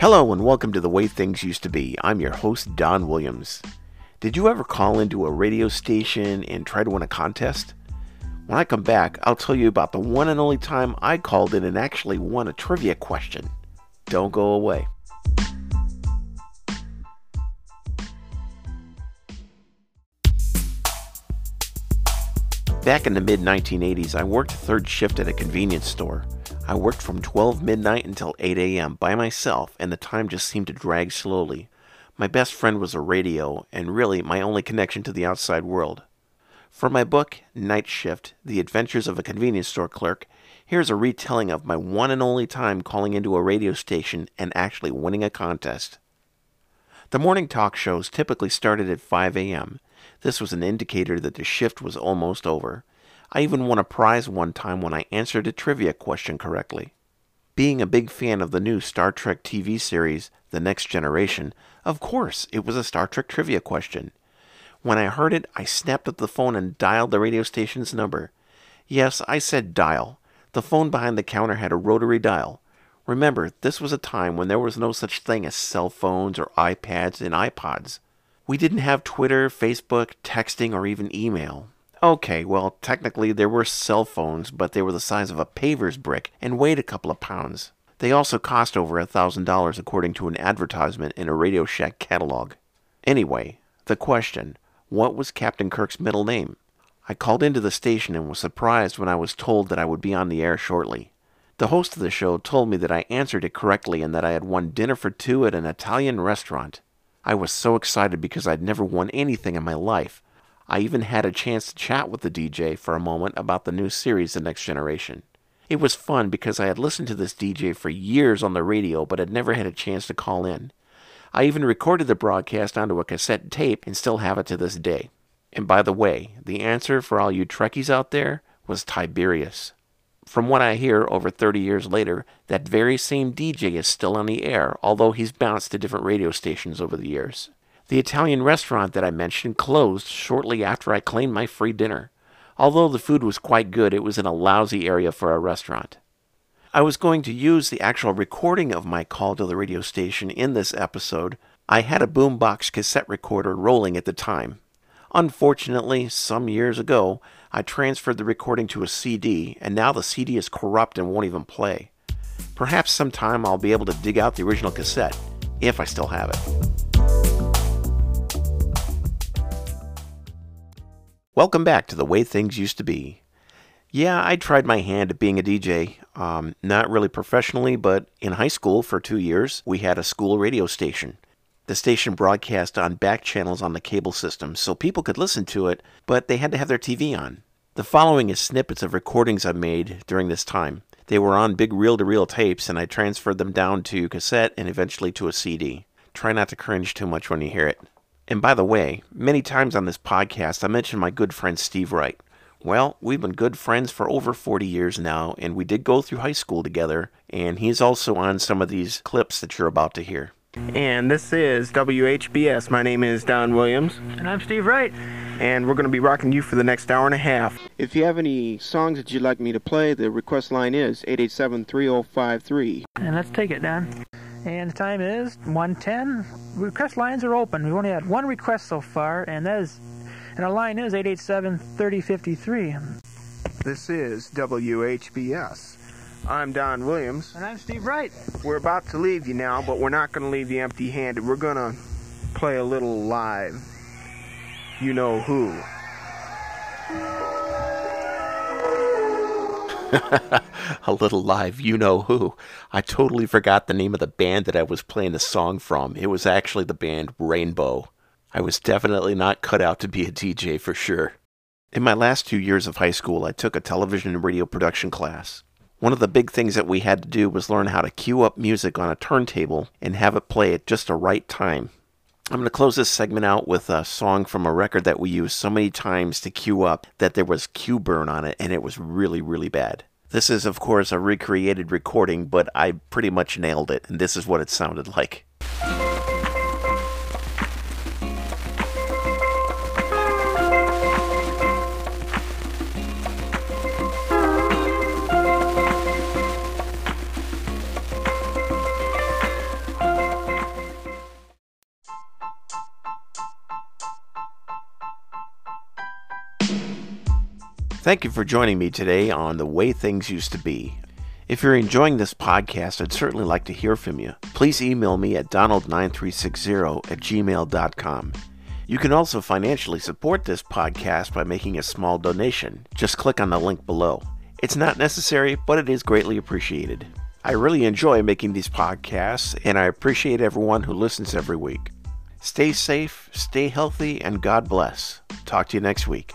Hello and welcome to The Way Things Used to Be. I'm your host, Don Williams. Did you ever call into a radio station and try to win a contest? When I come back, I'll tell you about the one and only time I called in and actually won a trivia question. Don't go away. Back in the mid 1980s, I worked third shift at a convenience store. I worked from 12 midnight until 8 a.m. by myself, and the time just seemed to drag slowly. My best friend was a radio, and really my only connection to the outside world. For my book, Night Shift The Adventures of a Convenience Store Clerk, here's a retelling of my one and only time calling into a radio station and actually winning a contest. The morning talk shows typically started at 5 a.m. This was an indicator that the shift was almost over. I even won a prize one time when I answered a trivia question correctly. Being a big fan of the new Star Trek TV series, The Next Generation, of course it was a Star Trek trivia question. When I heard it, I snapped up the phone and dialed the radio station's number. Yes, I said dial. The phone behind the counter had a rotary dial. Remember, this was a time when there was no such thing as cell phones or iPads and iPods. We didn't have Twitter, Facebook, texting, or even email. Okay, well, technically there were cell phones, but they were the size of a paver's brick and weighed a couple of pounds. They also cost over a thousand dollars according to an advertisement in a Radio Shack catalog. Anyway, the question what was Captain Kirk's middle name? I called into the station and was surprised when I was told that I would be on the air shortly. The host of the show told me that I answered it correctly and that I had won dinner for two at an Italian restaurant. I was so excited because I'd never won anything in my life. I even had a chance to chat with the DJ for a moment about the new series, The Next Generation. It was fun because I had listened to this DJ for years on the radio but had never had a chance to call in. I even recorded the broadcast onto a cassette tape and still have it to this day. And by the way, the answer for all you Trekkies out there was Tiberius. From what I hear over 30 years later, that very same DJ is still on the air, although he's bounced to different radio stations over the years. The Italian restaurant that I mentioned closed shortly after I claimed my free dinner. Although the food was quite good, it was in a lousy area for a restaurant. I was going to use the actual recording of my call to the radio station in this episode. I had a boombox cassette recorder rolling at the time. Unfortunately, some years ago, I transferred the recording to a CD, and now the CD is corrupt and won't even play. Perhaps sometime I'll be able to dig out the original cassette, if I still have it. Welcome back to the way things used to be. Yeah, I tried my hand at being a DJ. Um, not really professionally, but in high school for two years, we had a school radio station. The station broadcast on back channels on the cable system, so people could listen to it, but they had to have their TV on. The following is snippets of recordings I made during this time. They were on big reel to reel tapes, and I transferred them down to cassette and eventually to a CD. Try not to cringe too much when you hear it. And by the way, many times on this podcast I mention my good friend Steve Wright. Well, we've been good friends for over 40 years now, and we did go through high school together, and he's also on some of these clips that you're about to hear. And this is WHBS. My name is Don Williams, And I'm Steve Wright. and we're going to be rocking you for the next hour and a half. If you have any songs that you'd like me to play, the request line is 887 3053. And let's take it, Don. And the time is 110. Request lines are open. We've only had one request so far, and that is, and our line is 887-3053. This is WHBS. I'm Don Williams. And I'm Steve Wright. We're about to leave you now, but we're not going to leave you empty handed. We're going to play a little live. You know who. A little live you know who. I totally forgot the name of the band that I was playing the song from. It was actually the band Rainbow. I was definitely not cut out to be a DJ for sure. In my last two years of high school, I took a television and radio production class. One of the big things that we had to do was learn how to cue up music on a turntable and have it play at just the right time. I'm going to close this segment out with a song from a record that we used so many times to cue up that there was cue burn on it, and it was really, really bad. This is, of course, a recreated recording, but I pretty much nailed it, and this is what it sounded like. Thank you for joining me today on The Way Things Used to Be. If you're enjoying this podcast, I'd certainly like to hear from you. Please email me at donald9360 at gmail.com. You can also financially support this podcast by making a small donation. Just click on the link below. It's not necessary, but it is greatly appreciated. I really enjoy making these podcasts, and I appreciate everyone who listens every week. Stay safe, stay healthy, and God bless. Talk to you next week.